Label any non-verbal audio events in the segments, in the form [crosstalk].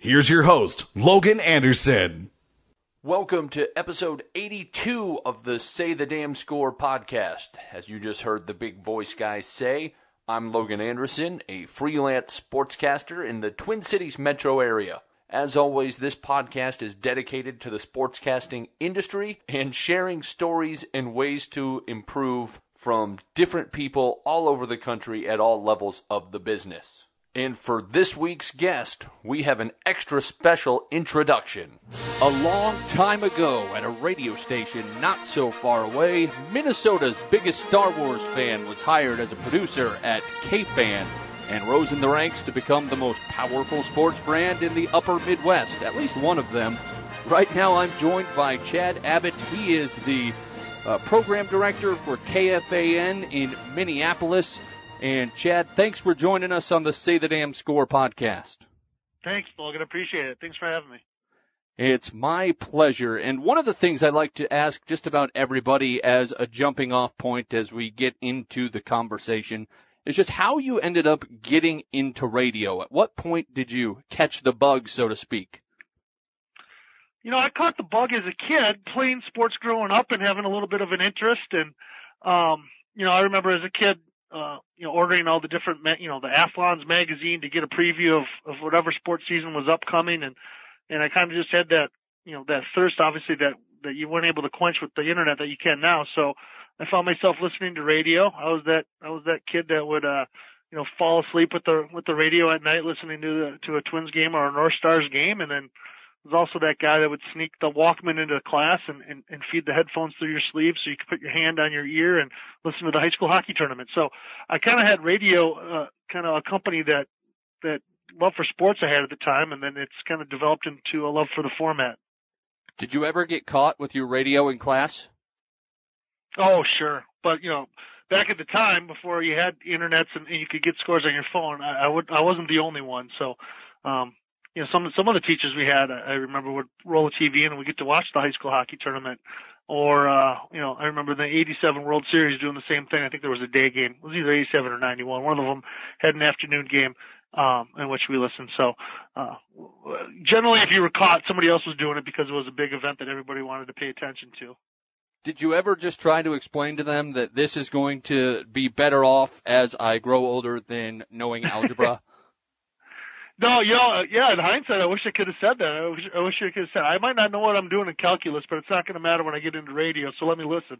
Here's your host, Logan Anderson. Welcome to episode 82 of the Say the Damn Score podcast. As you just heard the big voice guy say, I'm Logan Anderson, a freelance sportscaster in the Twin Cities metro area. As always, this podcast is dedicated to the sportscasting industry and sharing stories and ways to improve from different people all over the country at all levels of the business. And for this week's guest, we have an extra special introduction. A long time ago, at a radio station not so far away, Minnesota's biggest Star Wars fan was hired as a producer at KFan and rose in the ranks to become the most powerful sports brand in the upper Midwest, at least one of them. Right now, I'm joined by Chad Abbott. He is the uh, program director for KFAN in Minneapolis. And Chad, thanks for joining us on the Say the Damn Score podcast. Thanks, Logan. Appreciate it. Thanks for having me. It's my pleasure. And one of the things I like to ask just about everybody as a jumping off point as we get into the conversation is just how you ended up getting into radio. At what point did you catch the bug, so to speak? You know, I caught the bug as a kid playing sports growing up and having a little bit of an interest. And, um, you know, I remember as a kid, uh, you know, ordering all the different, ma- you know, the Athlons magazine to get a preview of, of whatever sports season was upcoming. And, and I kind of just had that, you know, that thirst, obviously, that, that you weren't able to quench with the internet that you can now. So I found myself listening to radio. I was that, I was that kid that would, uh, you know, fall asleep with the, with the radio at night listening to the, to a Twins game or a North Stars game. And then, was also that guy that would sneak the Walkman into class and, and, and feed the headphones through your sleeve so you could put your hand on your ear and listen to the high school hockey tournament. So I kind of had radio, uh, kind of a company that, that love for sports I had at the time. And then it's kind of developed into a love for the format. Did you ever get caught with your radio in class? Oh, sure. But, you know, back at the time before you had internets and, and you could get scores on your phone, I, I would, I wasn't the only one. So, um, you know, some some of the teachers we had, I remember would roll a TV in and we get to watch the high school hockey tournament. Or, uh, you know, I remember the 87 World Series doing the same thing. I think there was a day game. It was either 87 or 91. One of them had an afternoon game, um, in which we listened. So, uh, generally if you were caught, somebody else was doing it because it was a big event that everybody wanted to pay attention to. Did you ever just try to explain to them that this is going to be better off as I grow older than knowing algebra? [laughs] No, you know, uh, yeah. In hindsight, I wish I could have said that. I wish, I wish I could have said I might not know what I'm doing in calculus, but it's not going to matter when I get into radio. So let me listen.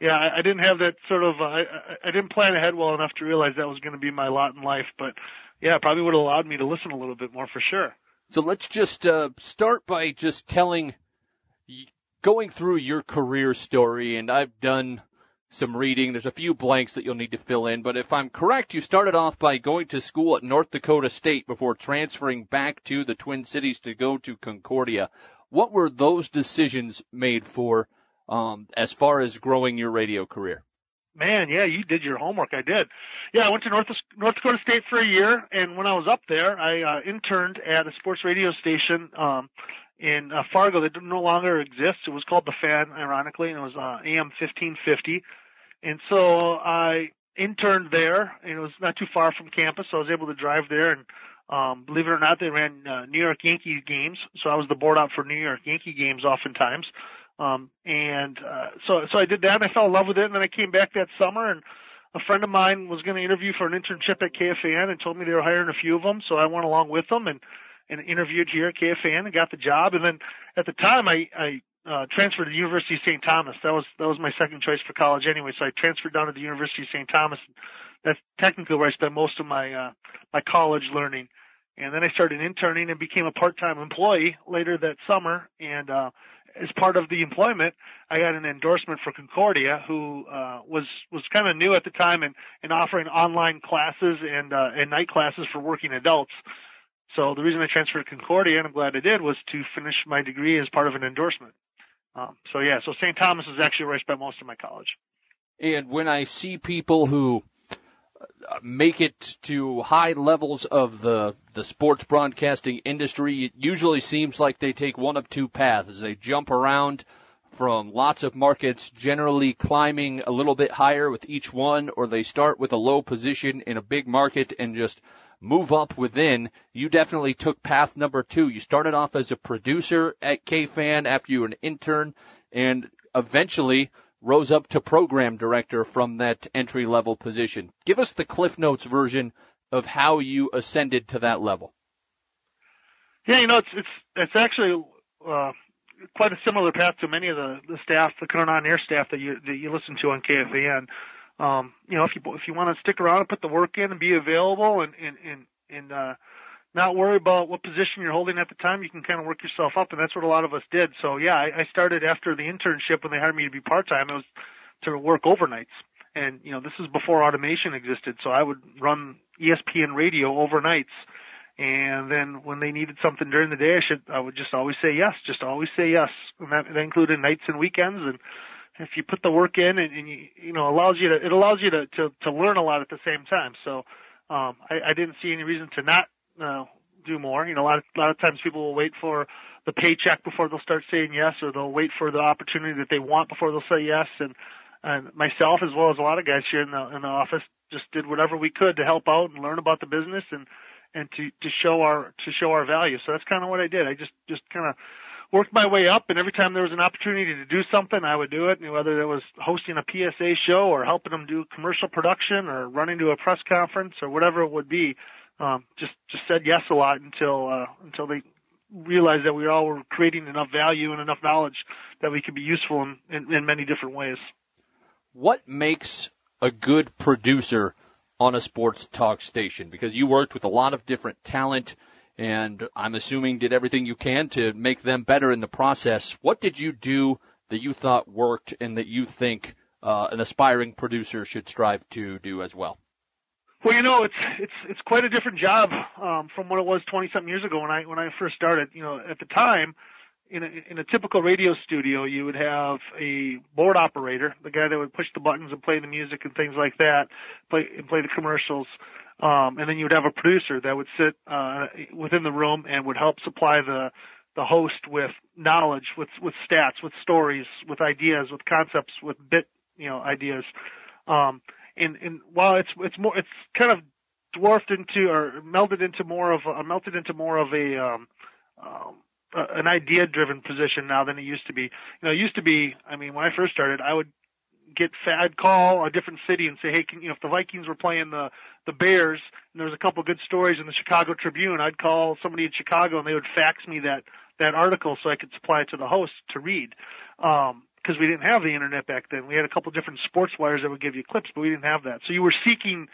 Yeah, I, I didn't have that sort of. Uh, I, I didn't plan ahead well enough to realize that was going to be my lot in life. But yeah, it probably would have allowed me to listen a little bit more for sure. So let's just uh, start by just telling, going through your career story, and I've done some reading. There's a few blanks that you'll need to fill in, but if I'm correct, you started off by going to school at North Dakota State before transferring back to the Twin Cities to go to Concordia. What were those decisions made for um, as far as growing your radio career? Man, yeah, you did your homework. I did. Yeah, I went to North North Dakota State for a year, and when I was up there, I uh, interned at a sports radio station um, in uh, Fargo that no longer exists. It was called the Fan, ironically, and it was uh, AM 1550. And so I interned there, and it was not too far from campus, so I was able to drive there. And um, believe it or not, they ran uh, New York Yankees games, so I was the board out for New York Yankee games oftentimes. Um, and uh, so so I did that, and I fell in love with it. And then I came back that summer, and a friend of mine was going to interview for an internship at KFAN, and told me they were hiring a few of them, so I went along with them and and interviewed here at KFAN and got the job. And then at the time, I I uh, transferred to the University of St. Thomas. That was that was my second choice for college anyway. So I transferred down to the University of St. Thomas. That's technically where I spent most of my uh, my college learning. And then I started interning and became a part-time employee later that summer. And uh, as part of the employment, I got an endorsement for Concordia, who uh, was was kind of new at the time and, and offering online classes and uh, and night classes for working adults. So the reason I transferred to Concordia, and I'm glad I did, was to finish my degree as part of an endorsement. Um, so yeah, so St. Thomas is actually where I spent most of my college. And when I see people who uh, make it to high levels of the the sports broadcasting industry, it usually seems like they take one of two paths. They jump around from lots of markets, generally climbing a little bit higher with each one, or they start with a low position in a big market and just move up within. You definitely took path number two. You started off as a producer at KFan after you were an intern and eventually rose up to program director from that entry level position. Give us the Cliff Notes version of how you ascended to that level. Yeah, you know, it's it's it's actually uh, quite a similar path to many of the the staff, the current on air staff that you that you listen to on KFAN um, you know, if you if you want to stick around and put the work in and be available and and and, and uh, not worry about what position you're holding at the time, you can kind of work yourself up, and that's what a lot of us did. So yeah, I, I started after the internship when they hired me to be part time. It was to work overnights, and you know this is before automation existed. So I would run ESPN radio overnights. And then when they needed something during the day, I should I would just always say yes, just always say yes, and that, that included nights and weekends. And if you put the work in and, and you you know allows you to it allows you to to to learn a lot at the same time. So um, I, I didn't see any reason to not uh, do more. You know, a lot of a lot of times people will wait for the paycheck before they'll start saying yes, or they'll wait for the opportunity that they want before they'll say yes. And and myself, as well as a lot of guys here in the in the office, just did whatever we could to help out and learn about the business and and to to show our to show our value. So that's kind of what I did. I just just kind of worked my way up, and every time there was an opportunity to do something, I would do it. And whether it was hosting a PSA show or helping them do commercial production or running to a press conference or whatever it would be, um, just just said yes a lot until uh, until they realized that we all were creating enough value and enough knowledge that we could be useful in, in, in many different ways. What makes a good producer on a sports talk station? Because you worked with a lot of different talent and I'm assuming did everything you can to make them better in the process. What did you do that you thought worked and that you think uh, an aspiring producer should strive to do as well? Well, you know, it's it's it's quite a different job um, from what it was 20 something years ago when I when I first started. You know, at the time, in a, in a typical radio studio, you would have a board operator, the guy that would push the buttons and play the music and things like that, play and play the commercials. Um, and then you would have a producer that would sit uh, within the room and would help supply the the host with knowledge, with with stats, with stories, with ideas, with concepts, with bit you know ideas. Um, and and while it's it's more it's kind of dwarfed into or melded into more of a, melted into more of a um, um, an idea driven position now than it used to be. You know, it used to be. I mean, when I first started, I would get I'd call a different city and say, hey, can you know if the Vikings were playing the the Bears and there was a couple good stories in the Chicago Tribune, I'd call somebody in Chicago and they would fax me that that article so I could supply it to the host to read. Um, because we didn't have the internet back then. We had a couple different sports wires that would give you clips, but we didn't have that. So you were seeking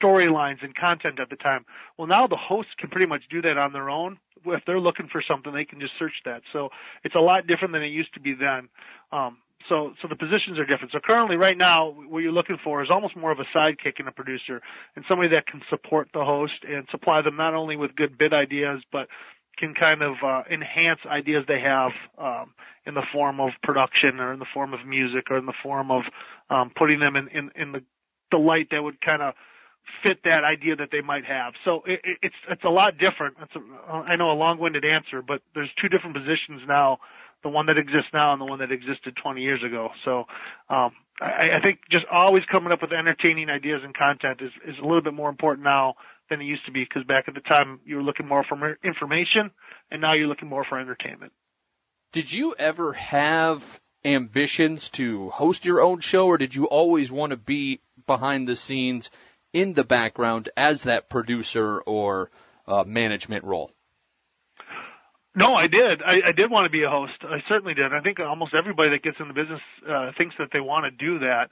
storylines and content at the time. Well, now the hosts can pretty much do that on their own. If they're looking for something, they can just search that. So it's a lot different than it used to be then. Um, so so the positions are different. So currently, right now, what you're looking for is almost more of a sidekick in a producer and somebody that can support the host and supply them not only with good bid ideas, but can kind of uh, enhance ideas they have um, in the form of production or in the form of music or in the form of um, putting them in, in, in the, the light that would kind of fit that idea that they might have. So it, it's it's a lot different. It's a, I know a long-winded answer, but there's two different positions now the one that exists now and the one that existed 20 years ago. So um, I, I think just always coming up with entertaining ideas and content is, is a little bit more important now than it used to be because back at the time you were looking more for information and now you're looking more for entertainment. Did you ever have ambitions to host your own show or did you always want to be behind the scenes in the background as that producer or uh, management role? No, I did. I, I did want to be a host. I certainly did. I think almost everybody that gets in the business uh, thinks that they want to do that.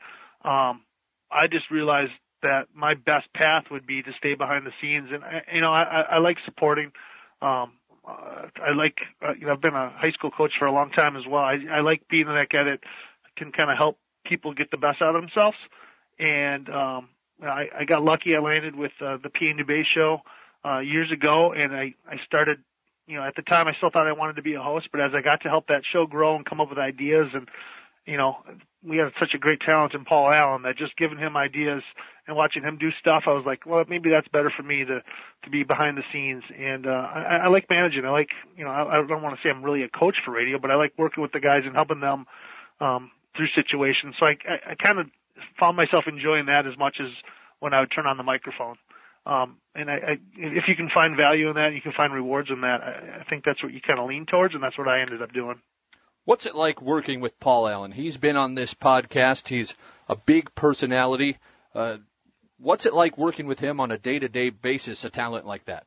Um, I just realized that my best path would be to stay behind the scenes, and I, you know, I, I like supporting. Um, uh, I like, uh, you know, I've been a high school coach for a long time as well. I, I like being that guy that can kind of help people get the best out of themselves. And um, I, I got lucky. I landed with uh, the P. Dubé show uh, years ago, and I I started. You know, at the time, I still thought I wanted to be a host, but as I got to help that show grow and come up with ideas, and you know, we had such a great talent in Paul Allen that just giving him ideas and watching him do stuff, I was like, well, maybe that's better for me to to be behind the scenes. And uh, I, I like managing. I like, you know, I, I don't want to say I'm really a coach for radio, but I like working with the guys and helping them um, through situations. So I, I, I kind of found myself enjoying that as much as when I would turn on the microphone. Um, and I, I, if you can find value in that, you can find rewards in that. I, I think that's what you kind of lean towards, and that's what I ended up doing. What's it like working with Paul Allen? He's been on this podcast. He's a big personality. Uh, what's it like working with him on a day-to-day basis? A talent like that.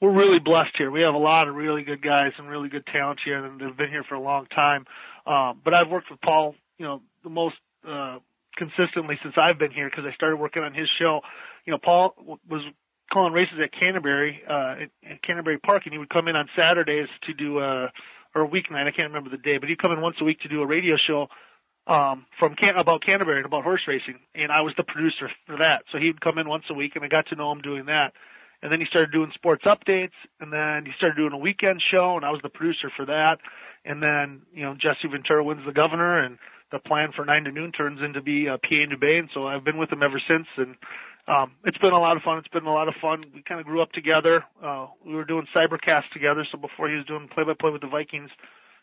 We're really blessed here. We have a lot of really good guys and really good talent here, and they've been here for a long time. Um, but I've worked with Paul, you know, the most uh, consistently since I've been here because I started working on his show. You know, Paul was calling races at Canterbury, uh, at, Canterbury Park, and he would come in on Saturdays to do a or a weeknight. I can't remember the day, but he'd come in once a week to do a radio show um, from Can- about Canterbury and about horse racing, and I was the producer for that. So he'd come in once a week, and I got to know him doing that. And then he started doing sports updates, and then he started doing a weekend show, and I was the producer for that. And then, you know, Jesse Ventura wins the governor, and the plan for nine to noon turns into be uh, PA and Dubé, and so I've been with him ever since. And um, it's been a lot of fun. It's been a lot of fun. We kind of grew up together. Uh, we were doing cybercast together. So before he was doing play-by-play with the Vikings,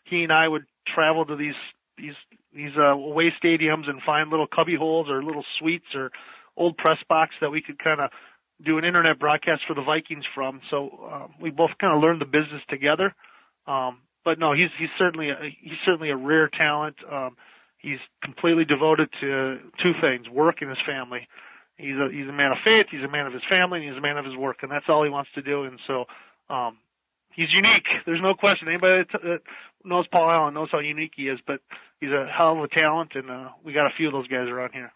he and I would travel to these these these uh, away stadiums and find little cubby holes or little suites or old press box that we could kind of do an internet broadcast for the Vikings from. So um, we both kind of learned the business together. Um, but no, he's he's certainly a, he's certainly a rare talent. Um, he's completely devoted to two things: work and his family. He's a he's a man of faith. He's a man of his family. And he's a man of his work, and that's all he wants to do. And so, um, he's unique. There's no question. Anybody that, knows Paul Allen knows how unique he is. But he's a hell of a talent, and uh, we got a few of those guys around here.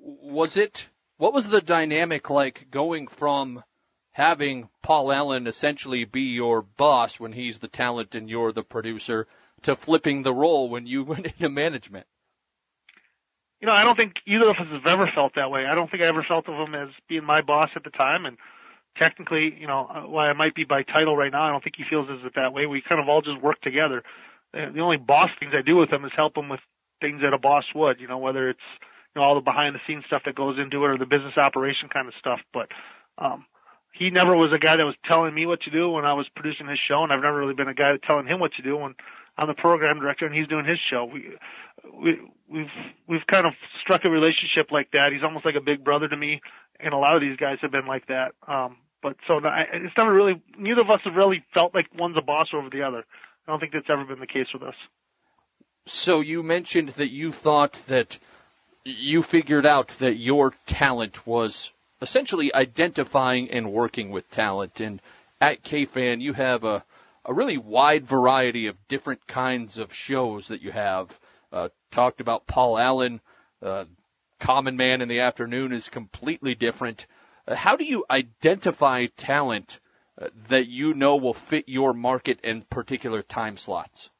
Was it? What was the dynamic like going from having Paul Allen essentially be your boss when he's the talent and you're the producer to flipping the role when you [laughs] went into management? You know, I don't think either of us have ever felt that way. I don't think I ever felt of him as being my boss at the time, and technically, you know, why I might be by title right now, I don't think he feels as it that way. We kind of all just work together. The only boss things I do with him is help him with things that a boss would, you know, whether it's you know all the behind the scenes stuff that goes into it or the business operation kind of stuff. But um, he never was a guy that was telling me what to do when I was producing his show, and I've never really been a guy telling him what to do when I'm the program director and he's doing his show. We we we've we've kind of struck a relationship like that. He's almost like a big brother to me, and a lot of these guys have been like that. Um, but so I, it's never really neither of us have really felt like one's a boss over the other. I don't think that's ever been the case with us. So you mentioned that you thought that you figured out that your talent was essentially identifying and working with talent. And at KFan, you have a, a really wide variety of different kinds of shows that you have. Uh, talked about Paul Allen, uh, Common Man in the afternoon is completely different. Uh, how do you identify talent uh, that you know will fit your market and particular time slots?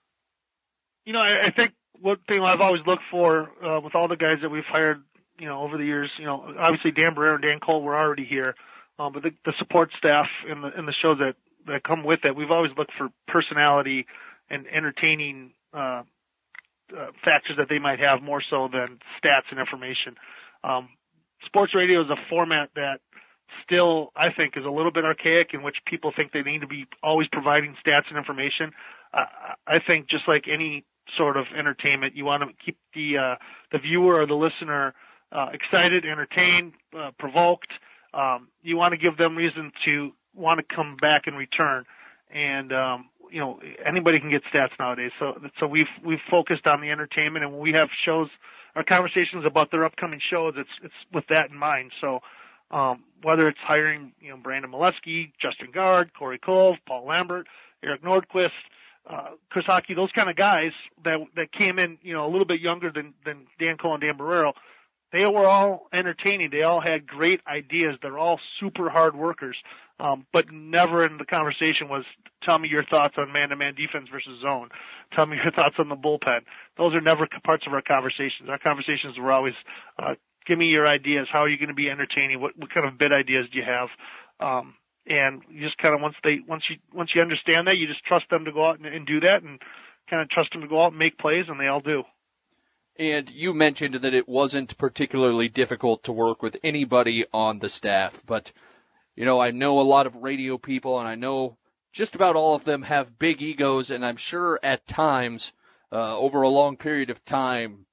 You know, I, I think one thing I've always looked for uh, with all the guys that we've hired, you know, over the years, you know, obviously Dan Barreiro and Dan Cole were already here, um, but the, the support staff and the and the shows that that come with it, we've always looked for personality and entertaining uh, uh, factors that they might have more so than stats and information. Um, sports radio is a format that still, I think, is a little bit archaic in which people think they need to be always providing stats and information. Uh, I think just like any sort of entertainment, you want to keep the uh, the viewer or the listener uh, excited, entertained, uh, provoked. Um, you want to give them reason to want to come back and return. And um, you know anybody can get stats nowadays. So so we've we've focused on the entertainment, and we have shows, our conversations about their upcoming shows, it's it's with that in mind. So um, whether it's hiring you know Brandon Molesky, Justin Gaard, Corey Cove, Paul Lambert, Eric Nordquist, uh, Chris Hawkey, those kind of guys that that came in you know a little bit younger than than Dan Cole and Dan Barreiro. They were all entertaining. They all had great ideas. They're all super hard workers. Um, but never in the conversation was tell me your thoughts on man-to-man defense versus zone. Tell me [laughs] your thoughts on the bullpen. Those are never parts of our conversations. Our conversations were always, uh, give me your ideas. How are you going to be entertaining? What, what kind of bid ideas do you have? Um, and you just kind of once they once you once you understand that, you just trust them to go out and, and do that, and kind of trust them to go out and make plays, and they all do. And you mentioned that it wasn't particularly difficult to work with anybody on the staff, but you know, I know a lot of radio people and I know just about all of them have big egos and I'm sure at times uh, over a long period of time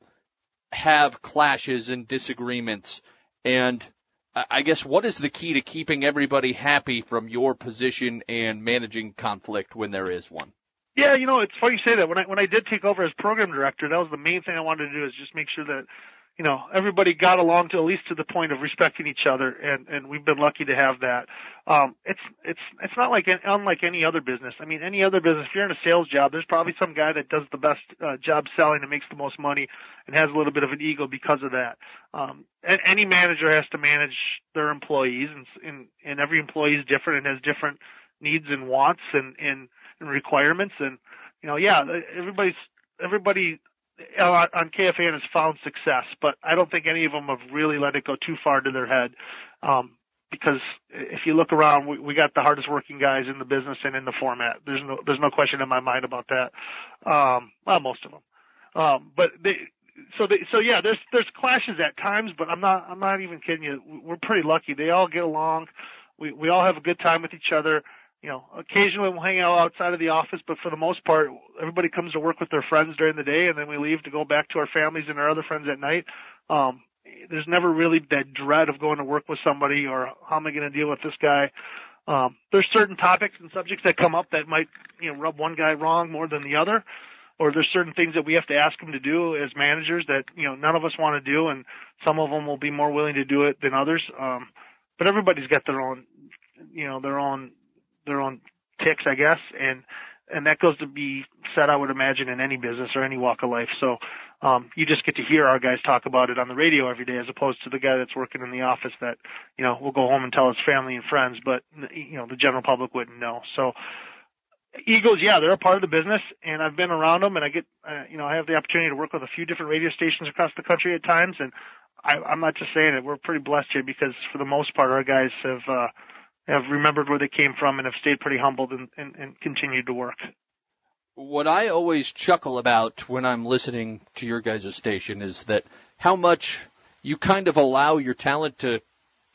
have clashes and disagreements and I guess what is the key to keeping everybody happy from your position and managing conflict when there is one? Yeah, you know, it's funny you say that. When I when I did take over as program director, that was the main thing I wanted to do is just make sure that, you know, everybody got along to at least to the point of respecting each other, and and we've been lucky to have that. Um, it's it's it's not like unlike any other business. I mean, any other business, if you're in a sales job, there's probably some guy that does the best uh, job selling and makes the most money and has a little bit of an ego because of that. Um, and any manager has to manage their employees, and and, and every employee is different and has different needs and wants and and and requirements. And you know, yeah, everybody's everybody on KFAN has found success, but I don't think any of them have really let it go too far to their head. Um, because if you look around, we, we got the hardest working guys in the business and in the format. There's no, there's no question in my mind about that. Um, well, most of them. Um, but they, so they, so yeah, there's, there's clashes at times, but I'm not, I'm not even kidding you. We're pretty lucky. They all get along. We, we all have a good time with each other you know, occasionally we'll hang out outside of the office, but for the most part, everybody comes to work with their friends during the day, and then we leave to go back to our families and our other friends at night. Um, there's never really that dread of going to work with somebody or how am I going to deal with this guy. Um, there's certain topics and subjects that come up that might, you know, rub one guy wrong more than the other, or there's certain things that we have to ask them to do as managers that you know none of us want to do, and some of them will be more willing to do it than others. Um, but everybody's got their own, you know, their own their own ticks, I guess, and and that goes to be said, I would imagine, in any business or any walk of life. So um, you just get to hear our guys talk about it on the radio every day, as opposed to the guy that's working in the office that you know will go home and tell his family and friends, but you know the general public wouldn't know. So egos, yeah, they're a part of the business, and I've been around them, and I get, uh, you know, I have the opportunity to work with a few different radio stations across the country at times, and I, I'm not just saying it. We're pretty blessed here because for the most part, our guys have. uh have remembered where they came from and have stayed pretty humbled and, and, and continued to work. What I always chuckle about when I'm listening to your guys' station is that how much you kind of allow your talent to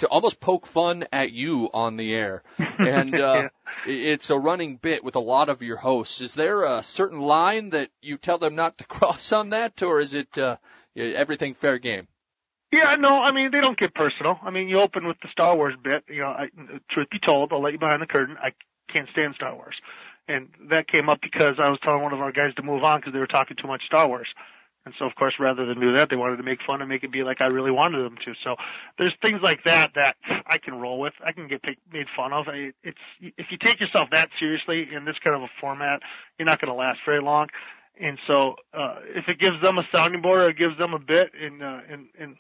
to almost poke fun at you on the air. [laughs] And uh, yeah. it's a running bit with a lot of your hosts. Is there a certain line that you tell them not to [laughs] cross on that, or is it uh, everything fair game? Yeah, no, I mean they don't get personal. I mean you open with the Star Wars bit. You know, I, truth be told, I'll let you behind the curtain. I can't stand Star Wars, and that came up because I was telling one of our guys to move on because they were talking too much Star Wars. And so, of course, rather than do that, they wanted to make fun and make it be like I really wanted them to. So there's things like that that I can roll with. I can get made fun of. It's if you take yourself that seriously in this kind of a format, you're not going to last very long. And so, uh, if it gives them a sounding board or it gives them a bit and, uh, and, and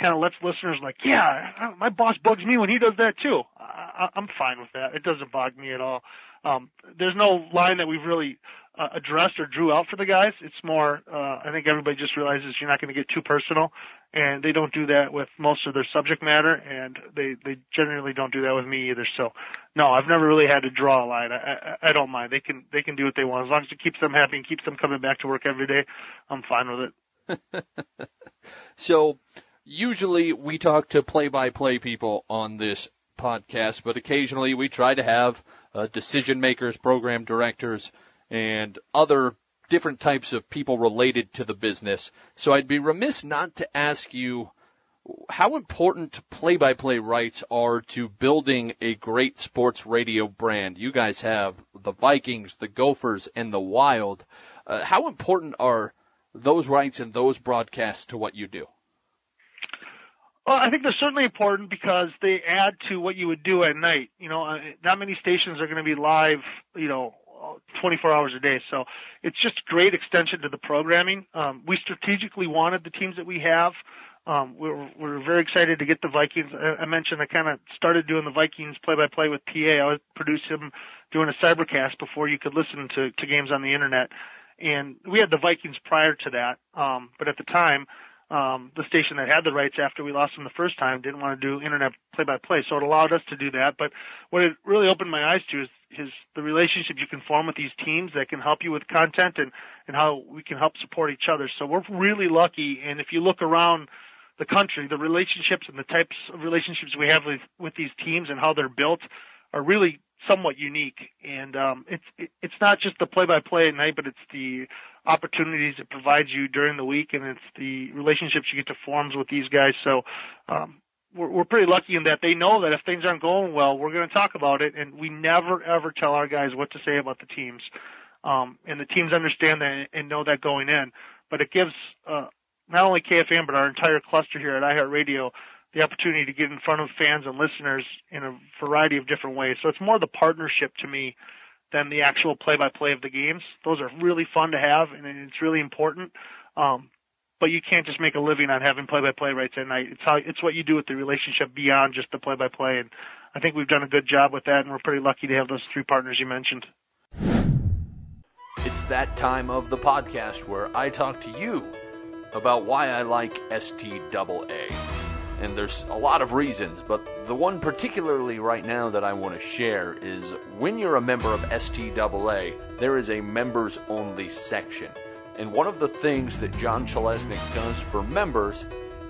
kind of lets listeners like, yeah, my boss bugs me when he does that too. I, I'm fine with that. It doesn't bug me at all. Um, there's no line that we've really uh, addressed or drew out for the guys. It's more, uh, I think everybody just realizes you're not going to get too personal, and they don't do that with most of their subject matter, and they they generally don't do that with me either. So, no, I've never really had to draw a line. I, I, I don't mind. They can they can do what they want as long as it keeps them happy and keeps them coming back to work every day. I'm fine with it. [laughs] so, usually we talk to play-by-play people on this podcast, but occasionally we try to have uh, decision makers, program directors, and other different types of people related to the business. So I'd be remiss not to ask you how important play-by-play rights are to building a great sports radio brand. You guys have the Vikings, the Gophers, and the Wild. Uh, how important are those rights and those broadcasts to what you do? Well, I think they're certainly important because they add to what you would do at night. You know, uh, not many stations are going to be live, you know, 24 hours a day. So it's just great extension to the programming. Um, we strategically wanted the teams that we have. Um, we're, we're very excited to get the Vikings. I, mentioned I kind of started doing the Vikings play-by-play with PA. I was producing them doing a cybercast before you could listen to, to games on the internet. And we had the Vikings prior to that. Um, but at the time, um, the station that had the rights after we lost them the first time didn't want to do internet play-by-play, so it allowed us to do that. But what it really opened my eyes to is, is the relationship you can form with these teams that can help you with content and and how we can help support each other. So we're really lucky. And if you look around the country, the relationships and the types of relationships we have with with these teams and how they're built are really somewhat unique. And um, it's it, it's not just the play-by-play at night, but it's the opportunities it provides you during the week, and it's the relationships you get to form with these guys. So um, we're, we're pretty lucky in that they know that if things aren't going well, we're going to talk about it, and we never ever tell our guys what to say about the teams. Um, and the teams understand that and know that going in. But it gives uh, not only KFAN but our entire cluster here at iHeartRadio the opportunity to get in front of fans and listeners in a variety of different ways. So it's more the partnership to me than the actual play-by-play of the games. Those are really fun to have, and it's really important. Um, but you can't just make a living on having play-by-play rights at night. It's how it's what you do with the relationship beyond just the play-by-play, and I think we've done a good job with that, and we're pretty lucky to have those three partners you mentioned. It's that time of the podcast where I talk to you about why I like STAA. And there's a lot of reasons, but the one particularly right now that I want to share is when you're a member of STAA, there is a members only section. And one of the things that John Chelesnik does for members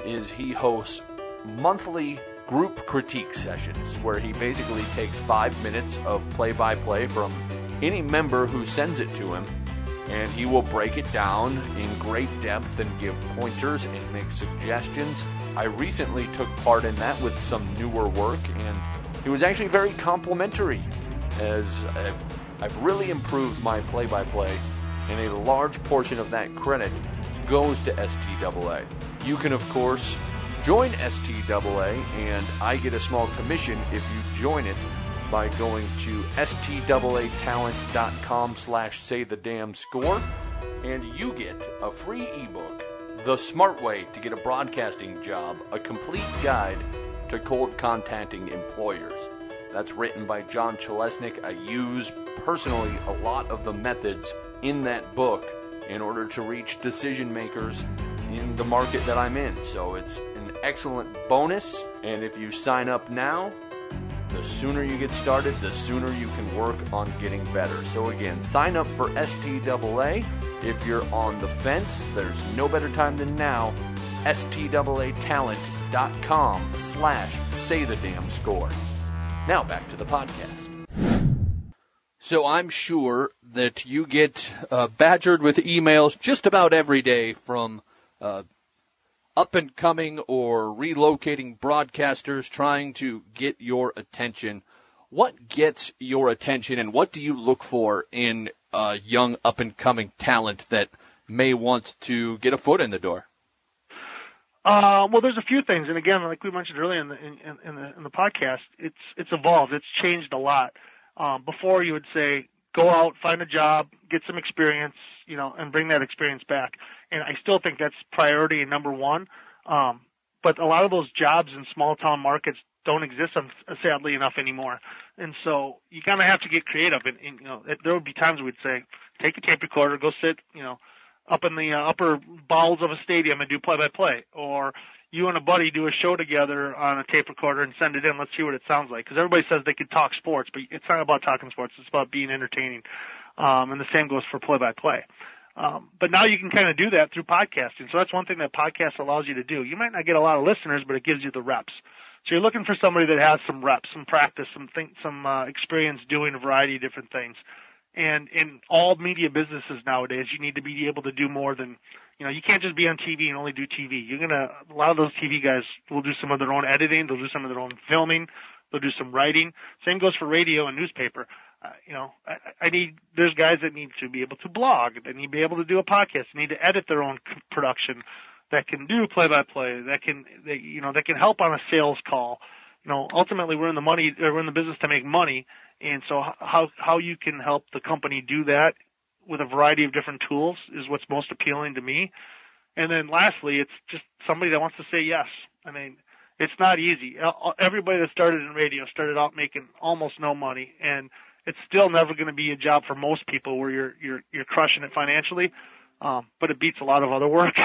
is he hosts monthly group critique sessions where he basically takes five minutes of play by play from any member who sends it to him and he will break it down in great depth and give pointers and make suggestions. I recently took part in that with some newer work, and it was actually very complimentary, as I've, I've really improved my play by play, and a large portion of that credit goes to STAA. You can, of course, join STAA, and I get a small commission if you join it by going to staatalent.com slash say the damn score and you get a free ebook the smart way to get a broadcasting job a complete guide to cold contacting employers. That's written by john chelesnik i use personally a lot of the methods in that book in order to reach decision makers in the market that i'm in. So it's an excellent bonus and if you sign up now the sooner you get started, the sooner you can work on getting better. So, again, sign up for STAA. If you're on the fence, there's no better time than now. STAAtalent.com slash say the damn score. Now back to the podcast. So I'm sure that you get uh, badgered with emails just about every day from uh, up and coming or relocating broadcasters trying to get your attention. What gets your attention and what do you look for in a young up and coming talent that may want to get a foot in the door? Uh, well, there's a few things, and again, like we mentioned earlier in the in, in the in the podcast, it's it's evolved. It's changed a lot. Um, before, you would say, go out, find a job, get some experience, you know, and bring that experience back. And I still think that's priority number one. Um, but a lot of those jobs in small town markets don't exist, sadly enough, anymore. And so you kind of have to get creative. And, and you know, there would be times we'd say, take a tape recorder, go sit, you know, up in the uh, upper bowels of a stadium and do play by play, or you and a buddy do a show together on a tape recorder and send it in. Let's see what it sounds like. Because everybody says they can talk sports, but it's not about talking sports. It's about being entertaining. Um, and the same goes for play by play. Um, but now you can kind of do that through podcasting. So that's one thing that podcast allows you to do. You might not get a lot of listeners, but it gives you the reps. So you're looking for somebody that has some reps, some practice, some think, some uh, experience doing a variety of different things. And in all media businesses nowadays, you need to be able to do more than, you know, you can't just be on TV and only do TV. You're gonna, a lot of those TV guys will do some of their own editing, they'll do some of their own filming, they'll do some writing. Same goes for radio and newspaper. Uh, you know, I, I need, there's guys that need to be able to blog, that need to be able to do a podcast, need to edit their own production, that can do play by play, that can, that, you know, that can help on a sales call. You know, ultimately we're in the money, we're in the business to make money. And so how, how you can help the company do that with a variety of different tools is what's most appealing to me. And then lastly, it's just somebody that wants to say yes. I mean, it's not easy. Everybody that started in radio started out making almost no money and it's still never going to be a job for most people where you're you're you're crushing it financially. Um, but it beats a lot of other work. [laughs]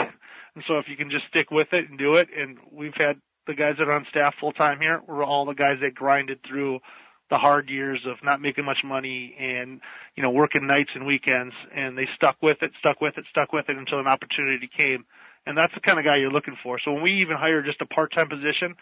And so if you can just stick with it and do it, and we've had the guys that are on staff full time here, we're all the guys that grinded through the hard years of not making much money and you know working nights and weekends, and they stuck with it, stuck with it, stuck with it until an opportunity came. And that's the kind of guy you're looking for. So when we even hire just a part-time position,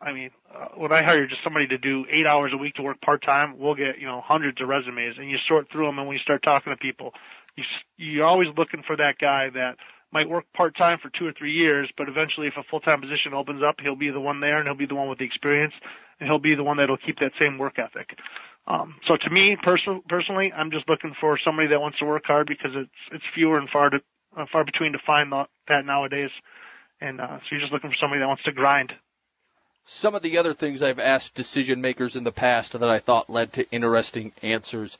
I mean, uh, when I hire just somebody to do eight hours a week to work part time, we'll get you know hundreds of resumes, and you sort through them. And when you start talking to people, you you're always looking for that guy that might work part time for two or three years, but eventually, if a full time position opens up, he'll be the one there, and he'll be the one with the experience, and he'll be the one that'll keep that same work ethic. Um, so to me, person, personally, I'm just looking for somebody that wants to work hard because it's it's fewer and far to uh, far between to find that nowadays, and uh, so you're just looking for somebody that wants to grind some of the other things I've asked decision makers in the past that I thought led to interesting answers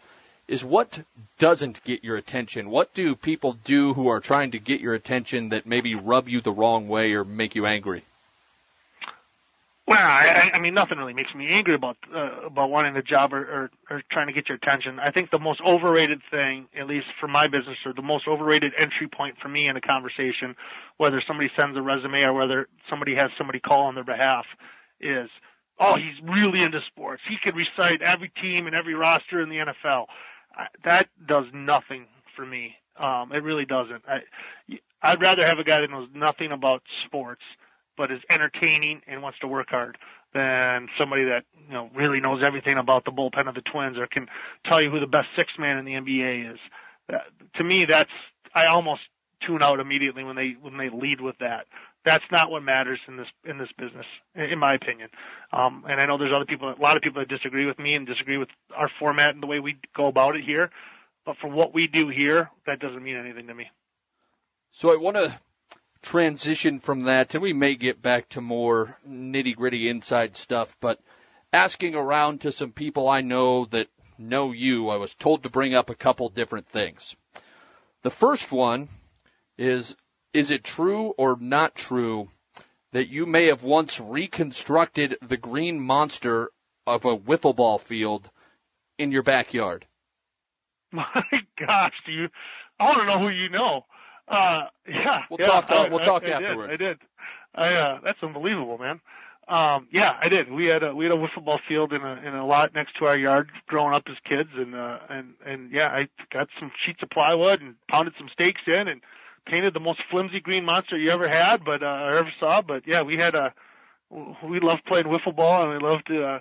is what doesn't get your attention? What do people do who are trying to get your attention that maybe rub you the wrong way or make you angry? Well, I, I mean, nothing really makes me angry about uh, about wanting a job or, or, or trying to get your attention. I think the most overrated thing, at least for my business, or the most overrated entry point for me in a conversation, whether somebody sends a resume or whether somebody has somebody call on their behalf, is, oh, he's really into sports. He could recite every team and every roster in the NFL. That does nothing for me. Um, it really doesn't. I, I'd rather have a guy that knows nothing about sports, but is entertaining and wants to work hard than somebody that you know really knows everything about the bullpen of the Twins or can tell you who the best six man in the NBA is. Uh, to me, that's I almost tune out immediately when they when they lead with that that's not what matters in this in this business, in my opinion. Um, and I know there's other people, a lot of people that disagree with me and disagree with our format and the way we go about it here. But for what we do here, that doesn't mean anything to me. So I want to transition from that, and we may get back to more nitty gritty inside stuff. But asking around to some people I know that know you, I was told to bring up a couple different things. The first one is is it true or not true that you may have once reconstructed the green monster of a wiffle ball field in your backyard? [laughs] My gosh, do you? I want to know who you know. Uh, yeah, we'll yeah, talk. I, we'll talk I, afterward. I did. I did. I, uh, that's unbelievable, man. Um, yeah, I did. We had a we had a wiffle ball field in a in a lot next to our yard growing up as kids, and uh, and and yeah, I got some sheets of plywood and pounded some stakes in, and painted the most flimsy green monster you ever had, but uh, or ever saw. But yeah, we had a we loved playing wiffle ball, and we loved to. Uh,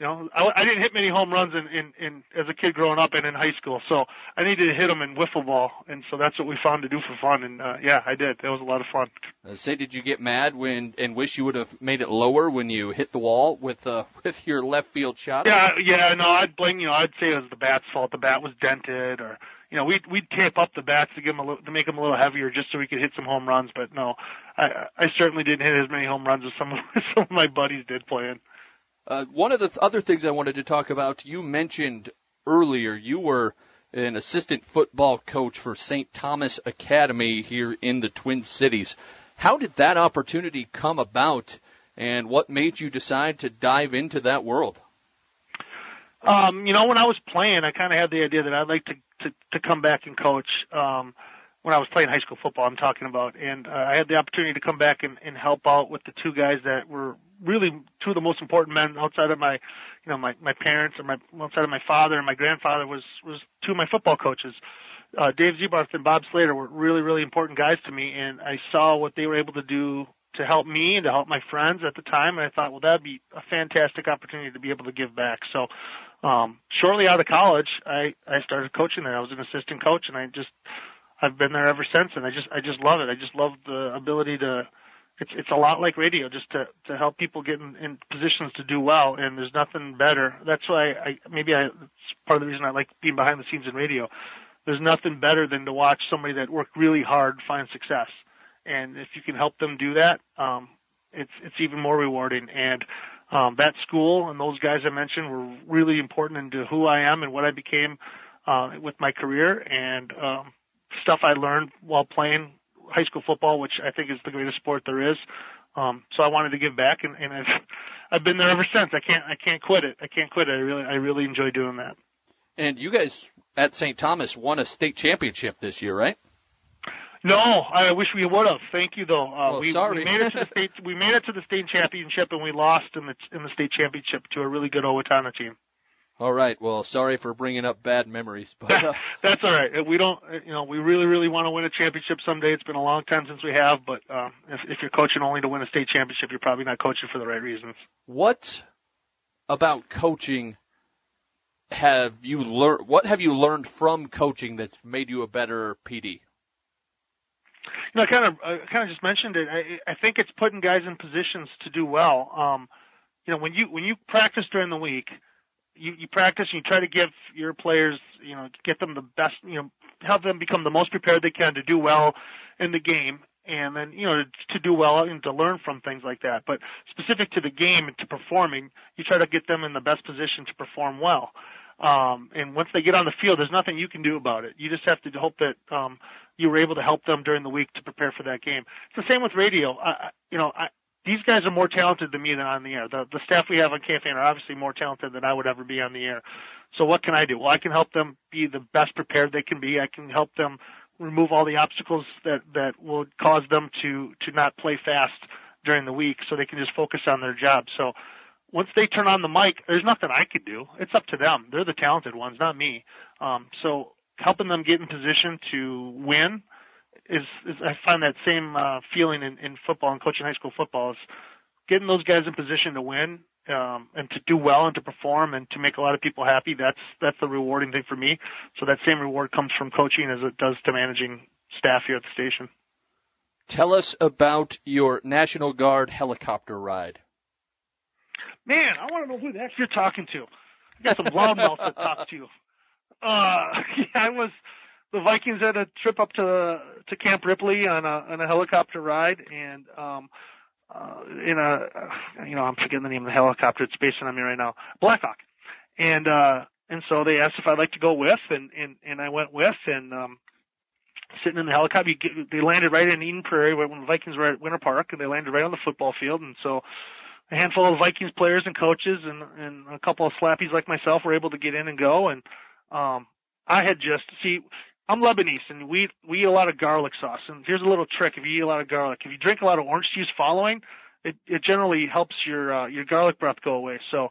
you know, I, I didn't hit many home runs in, in, in as a kid growing up and in high school, so I needed to hit them in wiffle ball, and so that's what we found to do for fun. And uh, yeah, I did. That was a lot of fun. Uh, say, did you get mad when and wish you would have made it lower when you hit the wall with uh, [laughs] with your left field shot? Yeah, yeah. No, I'd blame. You know, I'd say it was the bat's fault. The bat was dented, or you know, we'd we'd tape up the bats to give them a little, to make them a little heavier, just so we could hit some home runs. But no, I I certainly didn't hit as many home runs as some of [laughs] some of my buddies did playing. Uh, one of the th- other things I wanted to talk about, you mentioned earlier, you were an assistant football coach for St. Thomas Academy here in the Twin Cities. How did that opportunity come about, and what made you decide to dive into that world? Um, you know, when I was playing, I kind of had the idea that I'd like to to, to come back and coach. Um, when I was playing high school football, I'm talking about, and uh, I had the opportunity to come back and, and help out with the two guys that were really two of the most important men outside of my, you know, my my parents or my outside of my father and my grandfather was was two of my football coaches. Uh, Dave Zebarth and Bob Slater were really really important guys to me, and I saw what they were able to do to help me and to help my friends at the time, and I thought, well, that'd be a fantastic opportunity to be able to give back. So um, shortly out of college, I, I started coaching there. I was an assistant coach and I just, I've been there ever since and I just, I just love it. I just love the ability to, it's, it's a lot like radio just to, to help people get in, in positions to do well and there's nothing better. That's why I, maybe I, it's part of the reason I like being behind the scenes in radio. There's nothing better than to watch somebody that worked really hard find success. And if you can help them do that, um, it's, it's even more rewarding. And, um, that school and those guys I mentioned were really important into who I am and what I became uh, with my career and um, stuff I learned while playing high school football, which I think is the greatest sport there is. Um, so I wanted to give back, and, and I've [laughs] I've been there ever since. I can't I can't quit it. I can't quit it. I really I really enjoy doing that. And you guys at St. Thomas won a state championship this year, right? No, I wish we would have. Thank you, though. Uh, Oh, we, sorry. we made it to the state. We made it to the state championship, and we lost in the in the state championship to a really good Owatonna team. All right. Well, sorry for bringing up bad memories, but [laughs] uh, That's all right. We don't, you know, we really, really want to win a championship someday. It's been a long time since we have, but uh, if, if you're coaching only to win a state championship, you're probably not coaching for the right reasons. what about coaching have you learned? What have you learned from coaching that's made you a better PD? Know, I kind of, I kind of just mentioned it. I, I think it's putting guys in positions to do well. Um, you know, when you when you practice during the week, you, you practice and you try to give your players, you know, get them the best, you know, help them become the most prepared they can to do well in the game, and then you know to, to do well and to learn from things like that. But specific to the game and to performing, you try to get them in the best position to perform well. Um, and once they get on the field, there's nothing you can do about it. You just have to hope that um, you were able to help them during the week to prepare for that game. It's the same with radio. I, you know, I, these guys are more talented than me than on the air. The, the staff we have on campaign are obviously more talented than I would ever be on the air. So what can I do? Well, I can help them be the best prepared they can be. I can help them remove all the obstacles that that will cause them to to not play fast during the week, so they can just focus on their job. So once they turn on the mic, there's nothing I could do. It's up to them. They're the talented ones, not me. Um, so helping them get in position to win is, is I find that same uh, feeling in, in football and coaching high school football is getting those guys in position to win um, and to do well and to perform and to make a lot of people happy. That's that's the rewarding thing for me. So that same reward comes from coaching as it does to managing staff here at the station. Tell us about your National Guard helicopter ride. Man, I want to know who the heck you're talking to. I got some loudmouths to talk to. Uh, [laughs] yeah, I was the Vikings had a trip up to to Camp Ripley on a on a helicopter ride, and um, uh, in a uh, you know I'm forgetting the name of the helicopter. It's based on me right now, Blackhawk, and uh, and so they asked if I'd like to go with, and and and I went with, and um, sitting in the helicopter, you get, they landed right in Eden Prairie when the Vikings were at Winter Park, and they landed right on the football field, and so a handful of Vikings players and coaches and and a couple of slappies like myself were able to get in and go. And um I had just see I'm Lebanese and we we eat a lot of garlic sauce. And here's a little trick. If you eat a lot of garlic if you drink a lot of orange juice following it it generally helps your uh, your garlic breath go away. So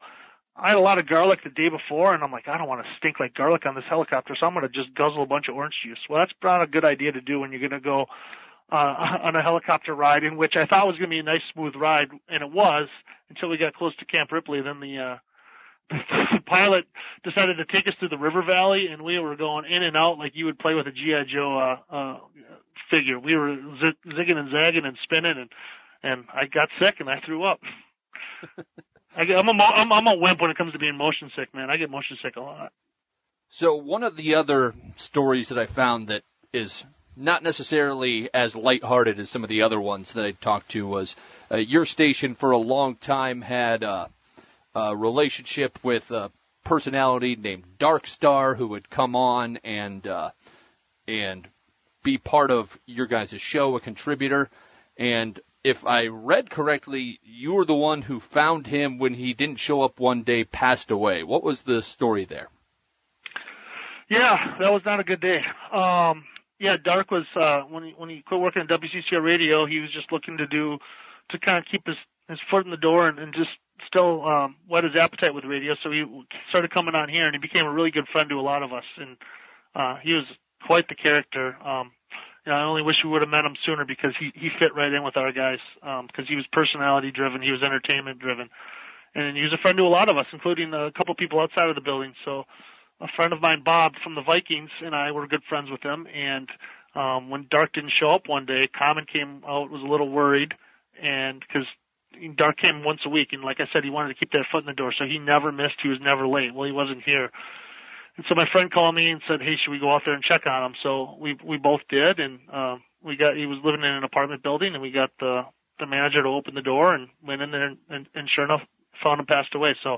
I had a lot of garlic the day before and I'm like I don't want to stink like garlic on this helicopter. So I'm going to just guzzle a bunch of orange juice. Well that's not a good idea to do when you're going to go uh, on a helicopter ride in which I thought was going to be a nice smooth ride, and it was until we got close to Camp Ripley. Then the, uh, [laughs] the pilot decided to take us through the river valley, and we were going in and out like you would play with a GI Joe uh, uh, figure. We were zig- zigging and zagging and spinning, and and I got sick and I threw up. [laughs] I, I'm a mo- I'm, I'm a wimp when it comes to being motion sick, man. I get motion sick a lot. So one of the other stories that I found that is not necessarily as lighthearted as some of the other ones that I talked to was uh, your station for a long time had a relationship with a personality named Dark Star who would come on and uh, and be part of your guys' show, a contributor. And if I read correctly, you were the one who found him when he didn't show up one day, passed away. What was the story there? Yeah, that was not a good day. Um, yeah, Dark was uh, when he when he quit working at WCCO Radio, he was just looking to do to kind of keep his his foot in the door and, and just still um, whet his appetite with radio. So he started coming on here, and he became a really good friend to a lot of us. And uh, he was quite the character. Um, you know, I only wish we would have met him sooner because he he fit right in with our guys because he was personality driven, he was entertainment driven, and he was a friend to a lot of us, including a couple people outside of the building. So a friend of mine, Bob from the Vikings, and I were good friends with him. And um, when Dark didn't show up one day, Common came out was a little worried, and because Dark came once a week, and like I said, he wanted to keep that foot in the door, so he never missed. He was never late. Well, he wasn't here. And so my friend called me and said, "Hey, should we go out there and check on him?" So we we both did, and uh, we got he was living in an apartment building, and we got the the manager to open the door and went in there, and, and, and sure enough, found him passed away. So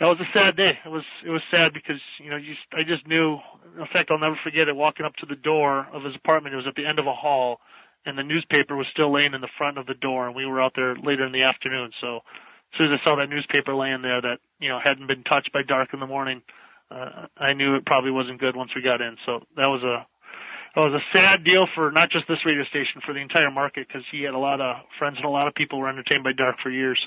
that was a sad day. It was it was sad because you know you, I just knew. In fact, I'll never forget it. Walking up to the door of his apartment, it was at the end of a hall, and the newspaper was still laying in the front of the door, and we were out there later in the afternoon. So as soon as I saw that newspaper laying there that you know hadn't been touched by dark in the morning, uh, I knew it probably wasn't good once we got in. So that was a it was a sad deal for not just this radio station, for the entire market, because he had a lot of friends and a lot of people were entertained by Dark for years.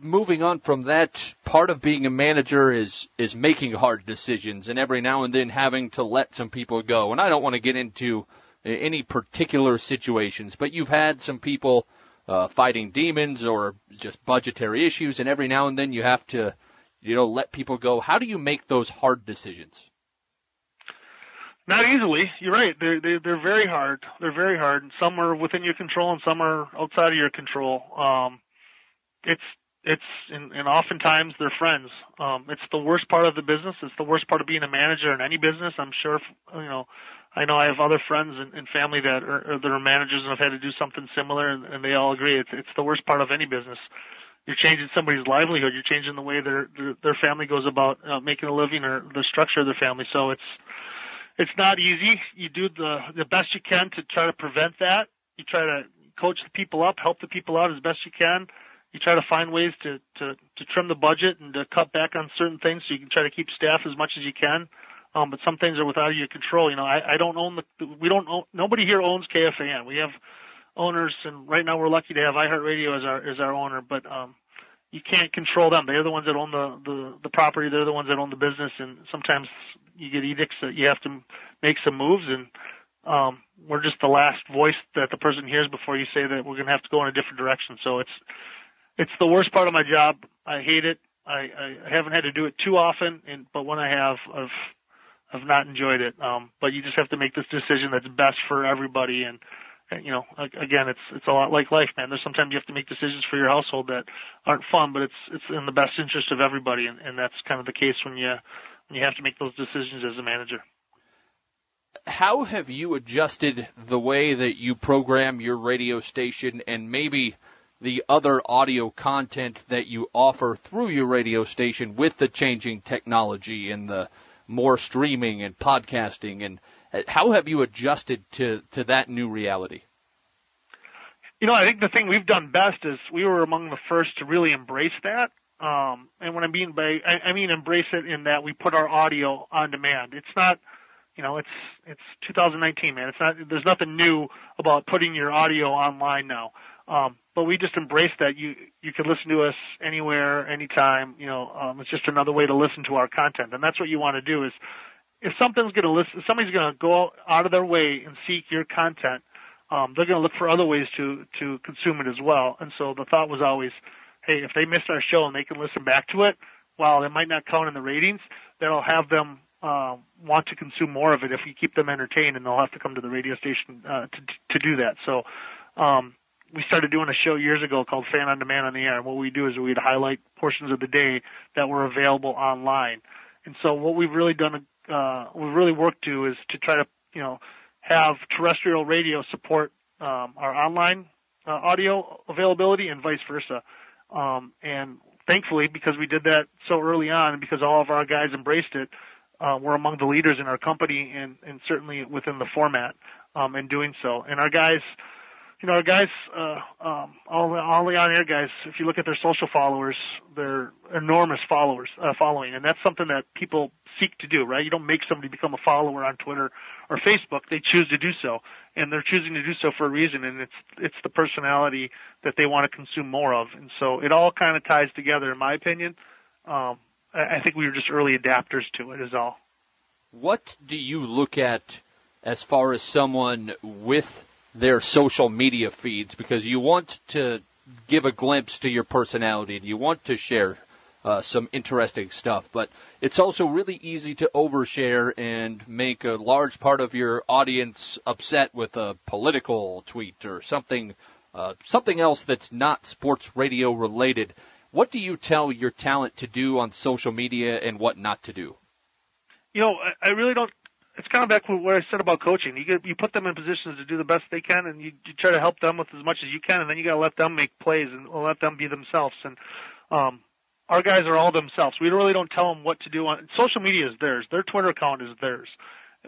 Moving on from that, part of being a manager is is making hard decisions, and every now and then having to let some people go. And I don't want to get into any particular situations, but you've had some people uh, fighting demons or just budgetary issues, and every now and then you have to, you know, let people go. How do you make those hard decisions? Not easily. You're right. They're they're, they're very hard. They're very hard. And some are within your control, and some are outside of your control. Um, it's it's and, and oftentimes they're friends. Um, it's the worst part of the business. It's the worst part of being a manager in any business. I'm sure. You know, I know I have other friends and, and family that are that are managers and have had to do something similar, and, and they all agree it's it's the worst part of any business. You're changing somebody's livelihood. You're changing the way their their, their family goes about uh, making a living or the structure of their family. So it's it's not easy. You do the the best you can to try to prevent that. You try to coach the people up, help the people out as best you can. You try to find ways to to to trim the budget and to cut back on certain things so you can try to keep staff as much as you can. Um, but some things are without your control. You know, I, I don't own the we don't own nobody here owns KFAN. We have owners, and right now we're lucky to have iHeartRadio as our as our owner, but um, you can't control them. They're the ones that own the, the, the property. They're the ones that own the business. And sometimes you get edicts that you have to make some moves. And um, we're just the last voice that the person hears before you say that we're going to have to go in a different direction. So it's it's the worst part of my job. I hate it. I, I haven't had to do it too often, and but when I have, I've I've not enjoyed it. Um, but you just have to make this decision that's best for everybody. And you know, again, it's it's a lot like life, man. There's sometimes you have to make decisions for your household that aren't fun, but it's it's in the best interest of everybody, and, and that's kind of the case when you when you have to make those decisions as a manager. How have you adjusted the way that you program your radio station and maybe the other audio content that you offer through your radio station with the changing technology and the more streaming and podcasting and how have you adjusted to, to that new reality? You know, I think the thing we've done best is we were among the first to really embrace that. Um, and what I mean by, I, I mean embrace it in that we put our audio on demand. It's not, you know, it's, it's 2019, man. It's not, there's nothing new about putting your audio online now. Um, but we just embrace that you, you can listen to us anywhere, anytime, you know, um, it's just another way to listen to our content. And that's what you want to do is, if something's going to listen, if somebody's going to go out of their way and seek your content, um, they're going to look for other ways to to consume it as well. And so the thought was always, hey, if they missed our show and they can listen back to it, while it might not count in the ratings, that'll have them uh, want to consume more of it if you keep them entertained, and they'll have to come to the radio station uh, to to do that. So. Um, we started doing a show years ago called Fan on Demand on the Air. And what we do is we'd highlight portions of the day that were available online. And so what we've really done uh, we really work to is to try to you know have terrestrial radio support um, our online uh, audio availability and vice versa. Um, and thankfully, because we did that so early on, and because all of our guys embraced it, uh, we're among the leaders in our company and, and certainly within the format um, in doing so. And our guys you know, guys, uh, um, all the, all the on-air guys, if you look at their social followers, they're enormous followers, uh, following, and that's something that people seek to do, right? You don't make somebody become a follower on Twitter or Facebook; they choose to do so, and they're choosing to do so for a reason, and it's it's the personality that they want to consume more of, and so it all kind of ties together, in my opinion. Um, I, I think we were just early adapters to it, is all. What do you look at as far as someone with their social media feeds because you want to give a glimpse to your personality and you want to share uh, some interesting stuff. But it's also really easy to overshare and make a large part of your audience upset with a political tweet or something, uh, something else that's not sports radio related. What do you tell your talent to do on social media and what not to do? You know, I really don't it's kind of back to what I said about coaching. You get you put them in positions to do the best they can, and you, you try to help them with as much as you can, and then you got to let them make plays and let them be themselves. And um, our guys are all themselves. We really don't tell them what to do. On social media is theirs. Their Twitter account is theirs.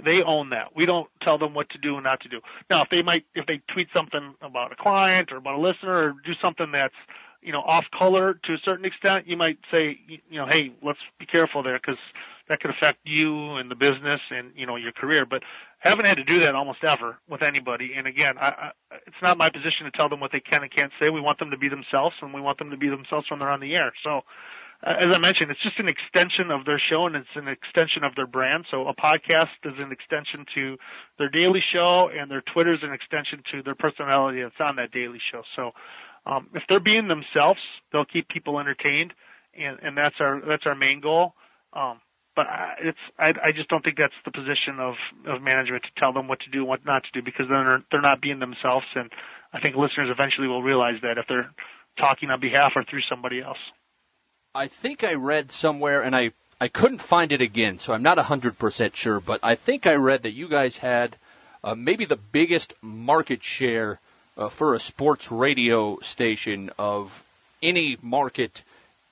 They own that. We don't tell them what to do and not to do. Now, if they might, if they tweet something about a client or about a listener or do something that's you know off color to a certain extent, you might say, you know, hey, let's be careful there because that could affect you and the business and you know your career. But I haven't had to do that almost ever with anybody. And again, I, I, it's not my position to tell them what they can and can't say. We want them to be themselves, and we want them to be themselves when they're on the air. So, uh, as I mentioned, it's just an extension of their show, and it's an extension of their brand. So, a podcast is an extension to their daily show, and their Twitter is an extension to their personality that's on that daily show. So, um, if they're being themselves, they'll keep people entertained, and, and that's our that's our main goal. Um, but it's I, I just don't think that's the position of of management to tell them what to do and what not to do because then they're they're not being themselves and I think listeners eventually will realize that if they're talking on behalf or through somebody else. I think I read somewhere and I I couldn't find it again, so I'm not 100% sure, but I think I read that you guys had uh, maybe the biggest market share uh, for a sports radio station of any market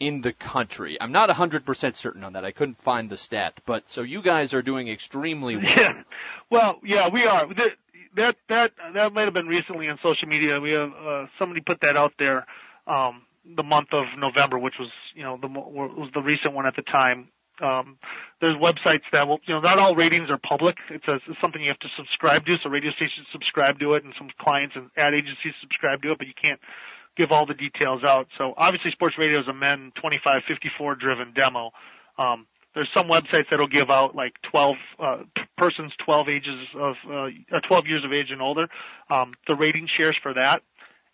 in the country. I'm not 100% certain on that. I couldn't find the stat, but so you guys are doing extremely well. Yeah. Well, yeah, we are. That that that might have been recently on social media. We have uh, somebody put that out there um the month of November, which was, you know, the was the recent one at the time. Um, there's websites that will, you know, not all ratings are public. It's, a, it's something you have to subscribe to. So radio stations subscribe to it, and some clients and ad agencies subscribe to it, but you can't give all the details out. So obviously sports radio is a men 25, 54 driven demo. Um, there's some websites that'll give out like 12 uh, persons 12 ages of uh, 12 years of age and older. Um, the rating shares for that,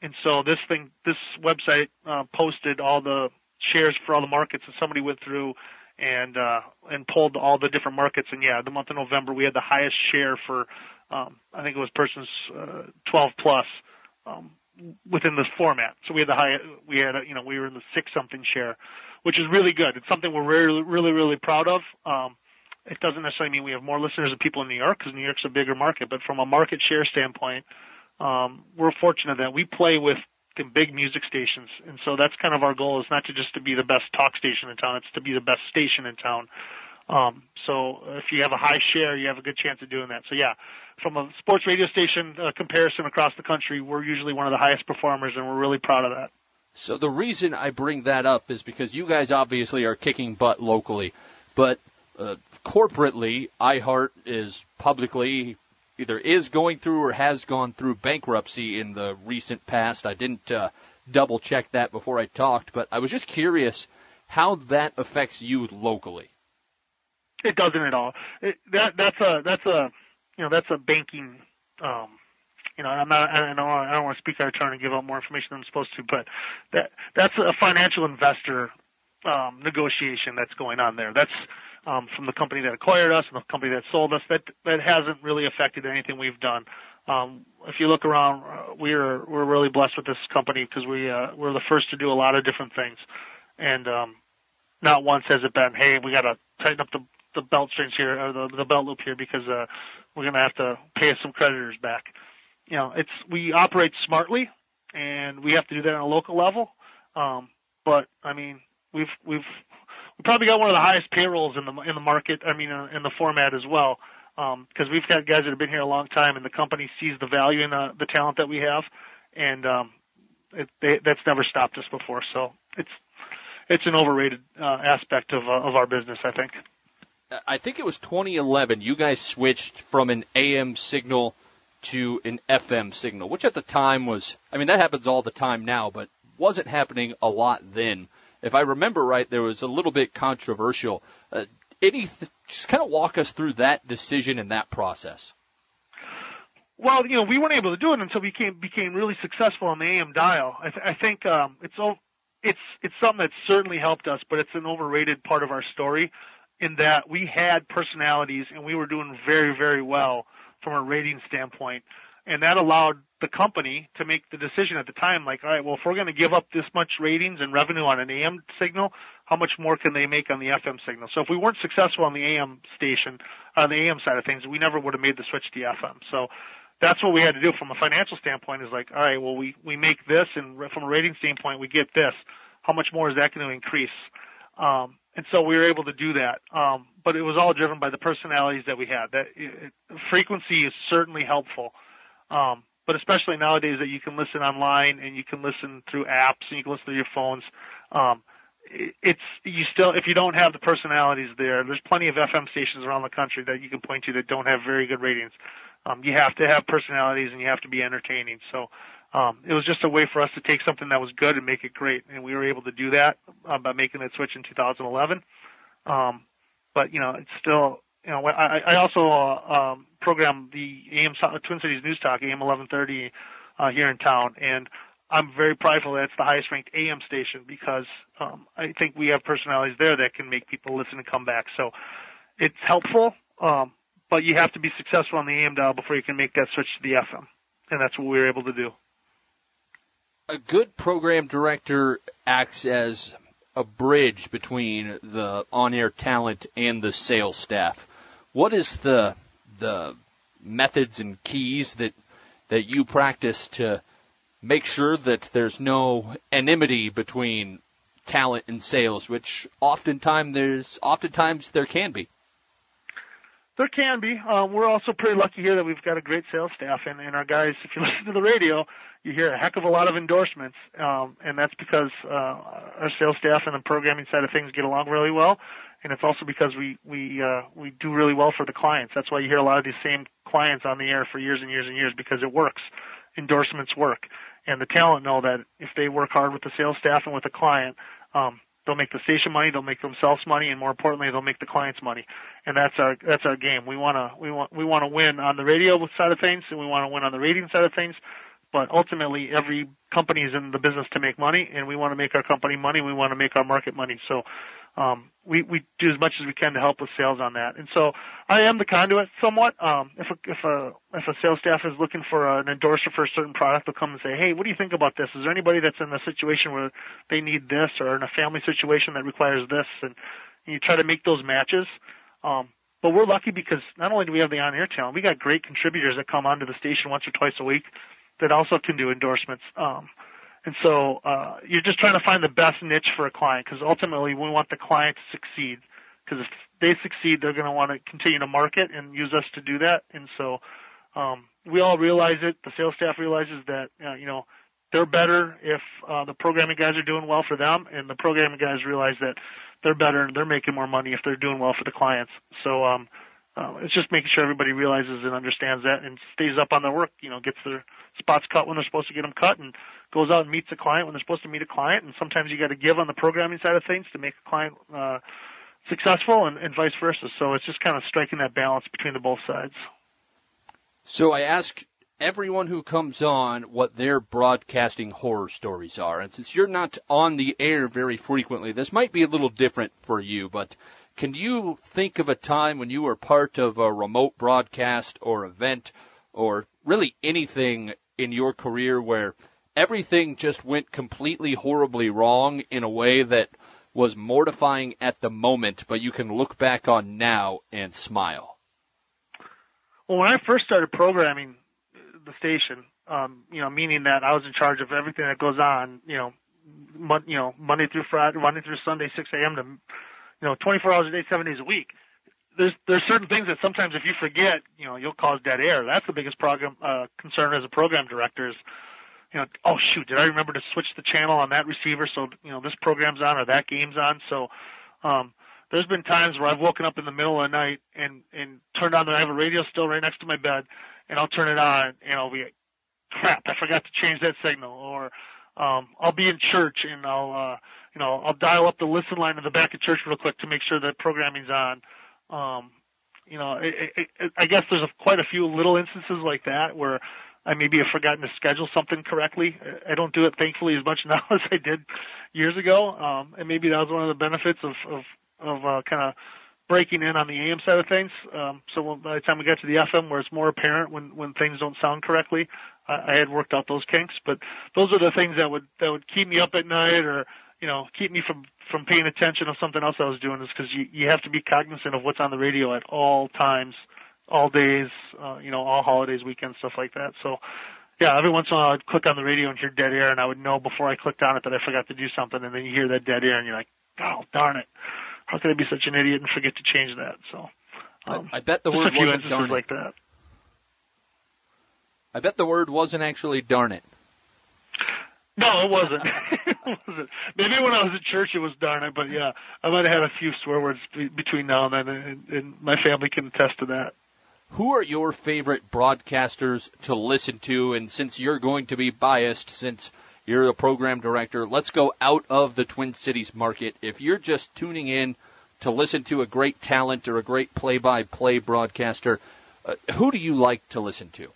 and so this thing, this website uh, posted all the shares for all the markets, and somebody went through and uh, and pulled all the different markets. And yeah, the month of November we had the highest share for um, I think it was persons uh, 12 plus. Um, within this format. So we had the high, we had, a, you know, we were in the six something share, which is really good. It's something we're really, really, really proud of. Um, it doesn't necessarily mean we have more listeners than people in New York because New York's a bigger market, but from a market share standpoint, um, we're fortunate that we play with the big music stations, and so that's kind of our goal is not to just to be the best talk station in town; it's to be the best station in town. Um, so if you have a high share, you have a good chance of doing that. So yeah, from a sports radio station uh, comparison across the country, we're usually one of the highest performers, and we're really proud of that. So the reason I bring that up is because you guys obviously are kicking butt locally, but uh, corporately, iHeart is publicly either is going through or has gone through bankruptcy in the recent past. I didn't uh, double check that before I talked, but I was just curious how that affects you locally. It doesn't at all. It, that that's a that's a you know, that's a banking, um, you know, I'm not, I don't, I don't want to speak out of turn and give out more information than I'm supposed to, but that, that's a financial investor, um, negotiation that's going on there. That's, um, from the company that acquired us and the company that sold us. That, that hasn't really affected anything we've done. Um, if you look around, uh, we're, we're really blessed with this company because we, uh, we're the first to do a lot of different things. And, um, not once has it been, hey, we got to tighten up the, the belt strings here or the, the belt loop here because, uh, we're going to have to pay some creditors back. You know, it's we operate smartly, and we have to do that on a local level. Um, but I mean, we've we've we probably got one of the highest payrolls in the in the market. I mean, uh, in the format as well, because um, we've got guys that have been here a long time, and the company sees the value in the, the talent that we have, and um, it, they, that's never stopped us before. So it's it's an overrated uh, aspect of uh, of our business, I think. I think it was 2011. You guys switched from an AM signal to an FM signal, which at the time was, I mean, that happens all the time now, but wasn't happening a lot then. If I remember right, there was a little bit controversial. Uh, any, just kind of walk us through that decision and that process. Well, you know, we weren't able to do it until we became became really successful on the AM dial. I, th- I think um, it's it's it's something that certainly helped us, but it's an overrated part of our story in that we had personalities and we were doing very, very well from a rating standpoint. And that allowed the company to make the decision at the time, like, all right, well, if we're going to give up this much ratings and revenue on an AM signal, how much more can they make on the FM signal? So if we weren't successful on the AM station, on the AM side of things, we never would have made the switch to FM. So that's what we had to do from a financial standpoint is like, all right, well, we, we make this and from a rating standpoint, we get this. How much more is that going to increase? Um, and so we were able to do that. Um, but it was all driven by the personalities that we had. That it, frequency is certainly helpful, um, but especially nowadays that you can listen online and you can listen through apps and you can listen through your phones. Um, it's you still if you don't have the personalities there, there's plenty of FM stations around the country that you can point to that don't have very good ratings. Um, you have to have personalities and you have to be entertaining. So um, it was just a way for us to take something that was good and make it great, and we were able to do that uh, by making that switch in 2011. Um, but you know, it's still you know I, I also uh, um, program the AM Twin Cities News Talk AM 1130 uh, here in town, and I'm very prideful that it's the highest ranked AM station because um, I think we have personalities there that can make people listen and come back. So it's helpful, um, but you have to be successful on the AM dial before you can make that switch to the FM, and that's what we were able to do. A good program director acts as a bridge between the on-air talent and the sales staff. What is the the methods and keys that that you practice to make sure that there's no enmity between talent and sales, which oftentimes there's oftentimes there can be. There can be. Um, we're also pretty lucky here that we've got a great sales staff, and, and our guys. If you [laughs] listen to the radio, you hear a heck of a lot of endorsements, um, and that's because uh, our sales staff and the programming side of things get along really well, and it's also because we we uh, we do really well for the clients. That's why you hear a lot of these same clients on the air for years and years and years because it works. Endorsements work and the talent know that if they work hard with the sales staff and with the client, um, they'll make the station money, they'll make themselves money, and more importantly, they'll make the clients money. And that's our that's our game. We wanna we want we want to win on the radio side of things, and we want to win on the rating side of things. But ultimately, every company is in the business to make money, and we want to make our company money. We want to make our market money. So um, we we do as much as we can to help with sales on that. And so I am the conduit somewhat. Um, if a if a if a sales staff is looking for an endorser for a certain product, they'll come and say, "Hey, what do you think about this? Is there anybody that's in a situation where they need this, or in a family situation that requires this?" And, and you try to make those matches. Um, but we're lucky because not only do we have the on-air talent, we got great contributors that come onto the station once or twice a week that also can do endorsements. Um, and so uh, you're just trying to find the best niche for a client because ultimately we want the client to succeed. Because if they succeed, they're going to want to continue to market and use us to do that. And so um, we all realize it. The sales staff realizes that uh, you know they're better if uh, the programming guys are doing well for them, and the programming guys realize that they're better and they're making more money if they're doing well for the clients. So um, uh, it's just making sure everybody realizes and understands that and stays up on their work. You know, gets their spots cut when they're supposed to get them cut, and goes out and meets a client when they're supposed to meet a client. And sometimes you got to give on the programming side of things to make a client uh, successful, and, and vice versa. So it's just kind of striking that balance between the both sides. So I ask everyone who comes on what their broadcasting horror stories are. And since you're not on the air very frequently, this might be a little different for you, but can you think of a time when you were part of a remote broadcast or event or really anything in your career where everything just went completely horribly wrong in a way that was mortifying at the moment, but you can look back on now and smile? Well, when I first started programming the station, um, you know, meaning that I was in charge of everything that goes on, you know, mon- you know, Monday through Friday, Monday through Sunday, 6 a.m. to, you know, 24 hours a day, seven days a week. There's there's certain things that sometimes if you forget, you know, you'll cause dead air. That's the biggest program uh, concern as a program director is you know, oh shoot, did I remember to switch the channel on that receiver so you know this program's on or that game's on? So um there's been times where I've woken up in the middle of the night and and turned on the I have a radio still right next to my bed and I'll turn it on and I'll be crap, I forgot to change that signal or um I'll be in church and I'll uh you know, I'll dial up the listen line in the back of church real quick to make sure that programming's on. Um you know, it, it, it, I guess there's a, quite a few little instances like that where I maybe have forgotten to schedule something correctly. I don't do it thankfully as much [laughs] now as I did years ago, um, and maybe that was one of the benefits of of, of uh, kind of breaking in on the AM side of things. Um, so by the time we got to the FM, where it's more apparent when when things don't sound correctly, I, I had worked out those kinks. But those are the things that would that would keep me up at night, or you know, keep me from from paying attention to something else I was doing. Is because you you have to be cognizant of what's on the radio at all times all days, uh, you know, all holidays, weekends, stuff like that. So, yeah, every once in a while I'd click on the radio and hear dead air, and I would know before I clicked on it that I forgot to do something, and then you hear that dead air, and you're like, oh, darn it, how could I be such an idiot and forget to change that? So, um, I, I bet the word wasn't darn it. like that. I bet the word wasn't actually darn it. No, it wasn't. [laughs] it wasn't. Maybe when I was at church it was darn it, but yeah, I might have had a few swear words be- between now and then, and, and my family can attest to that. Who are your favorite broadcasters to listen to? And since you're going to be biased, since you're the program director, let's go out of the Twin Cities market. If you're just tuning in to listen to a great talent or a great play-by-play broadcaster, uh, who do you like to listen to?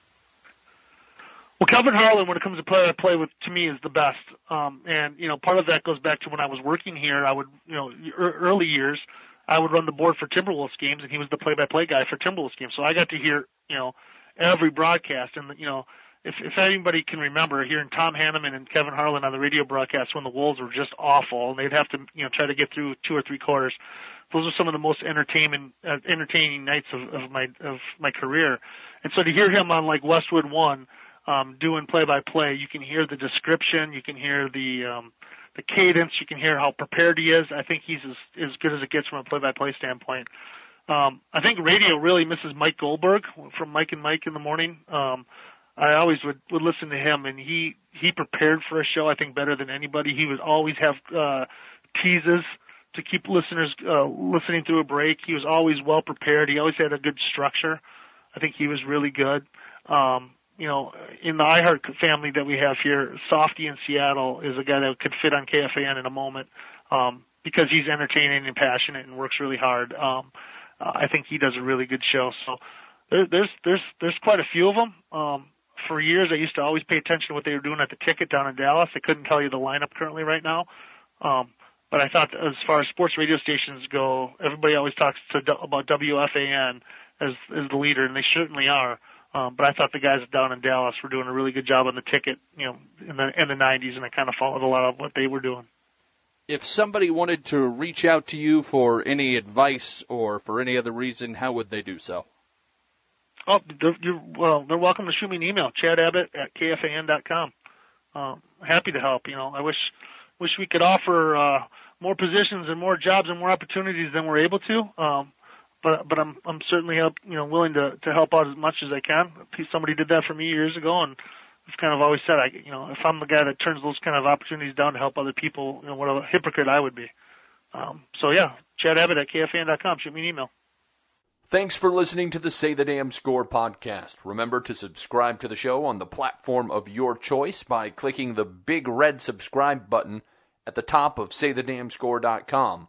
Well, Kevin Harlan, when it comes to play by play with, to me, is the best. Um, and, you know, part of that goes back to when I was working here. I would, you know, early years, I would run the board for Timberwolves games and he was the play by play guy for Timberwolves games. So I got to hear, you know, every broadcast and, you know, if, if anybody can remember hearing Tom Hanneman and Kevin Harlan on the radio broadcast when the Wolves were just awful and they'd have to, you know, try to get through two or three quarters. Those are some of the most entertaining, uh, entertaining nights of, of my, of my career. And so to hear him on like Westwood One, um, doing play by play. You can hear the description, you can hear the um, the cadence, you can hear how prepared he is. I think he's as as good as it gets from a play by play standpoint. Um, I think radio really misses Mike Greenberg from Mike and Mike in the morning. Um, I always would would listen to him, and he he prepared for a show. I think better than anybody. He would always have uh, teases to keep listeners uh, listening through a break. He was always well prepared. He always had a good structure. I think he was really good. Um, you know, in the iHeart family that we have here, Softy in Seattle is a guy that could fit on KFAN in a moment um, because he's entertaining and passionate and works really hard. Um, uh, I think he does a really good show. So there, there's there's there's quite a few of them. Um, for years, I used to always pay attention to what they were doing at the ticket down in Dallas. I couldn't tell you the lineup currently right now. Um, but I thought as far as sports radio stations go, everybody always talks to, about WFAN as, as the leader, and they certainly are. Um, but I thought the guys down in Dallas were doing a really good job on the ticket, you know, in the in the 90s, and I kind of followed a lot of what they were doing. If somebody wanted to reach out to you for any advice or for any other reason, how would they do so? Oh, they're, you're, well, they're welcome to shoot me an email, Chad Abbott at kfan.com. Um, happy to help. You know, I wish wish we could offer uh, more positions and more jobs and more opportunities than we're able to. Um, but but I'm I'm certainly help, you know willing to to help out as much as I can. Somebody did that for me years ago, and I've kind of always said I you know if I'm the guy that turns those kind of opportunities down to help other people, you know what a hypocrite I would be. Um, so yeah, Chad Abbott at kfan.com. Shoot me an email. Thanks for listening to the Say the Damn Score podcast. Remember to subscribe to the show on the platform of your choice by clicking the big red subscribe button at the top of saythedamnscore.com.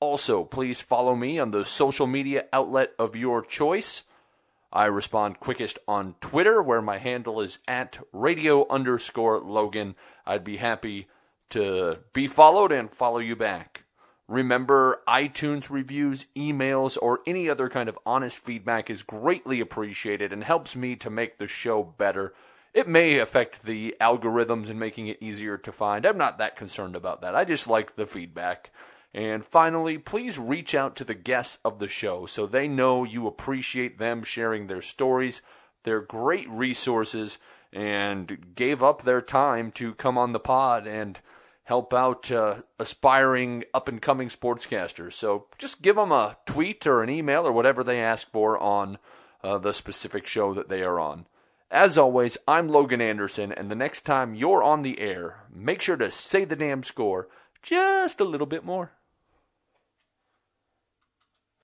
Also, please follow me on the social media outlet of your choice. I respond quickest on Twitter, where my handle is at radio underscore Logan. I'd be happy to be followed and follow you back. Remember, iTunes reviews, emails, or any other kind of honest feedback is greatly appreciated and helps me to make the show better. It may affect the algorithms and making it easier to find. I'm not that concerned about that. I just like the feedback. And finally, please reach out to the guests of the show so they know you appreciate them sharing their stories. They're great resources and gave up their time to come on the pod and help out uh, aspiring up and coming sportscasters. So just give them a tweet or an email or whatever they ask for on uh, the specific show that they are on. As always, I'm Logan Anderson, and the next time you're on the air, make sure to say the damn score just a little bit more.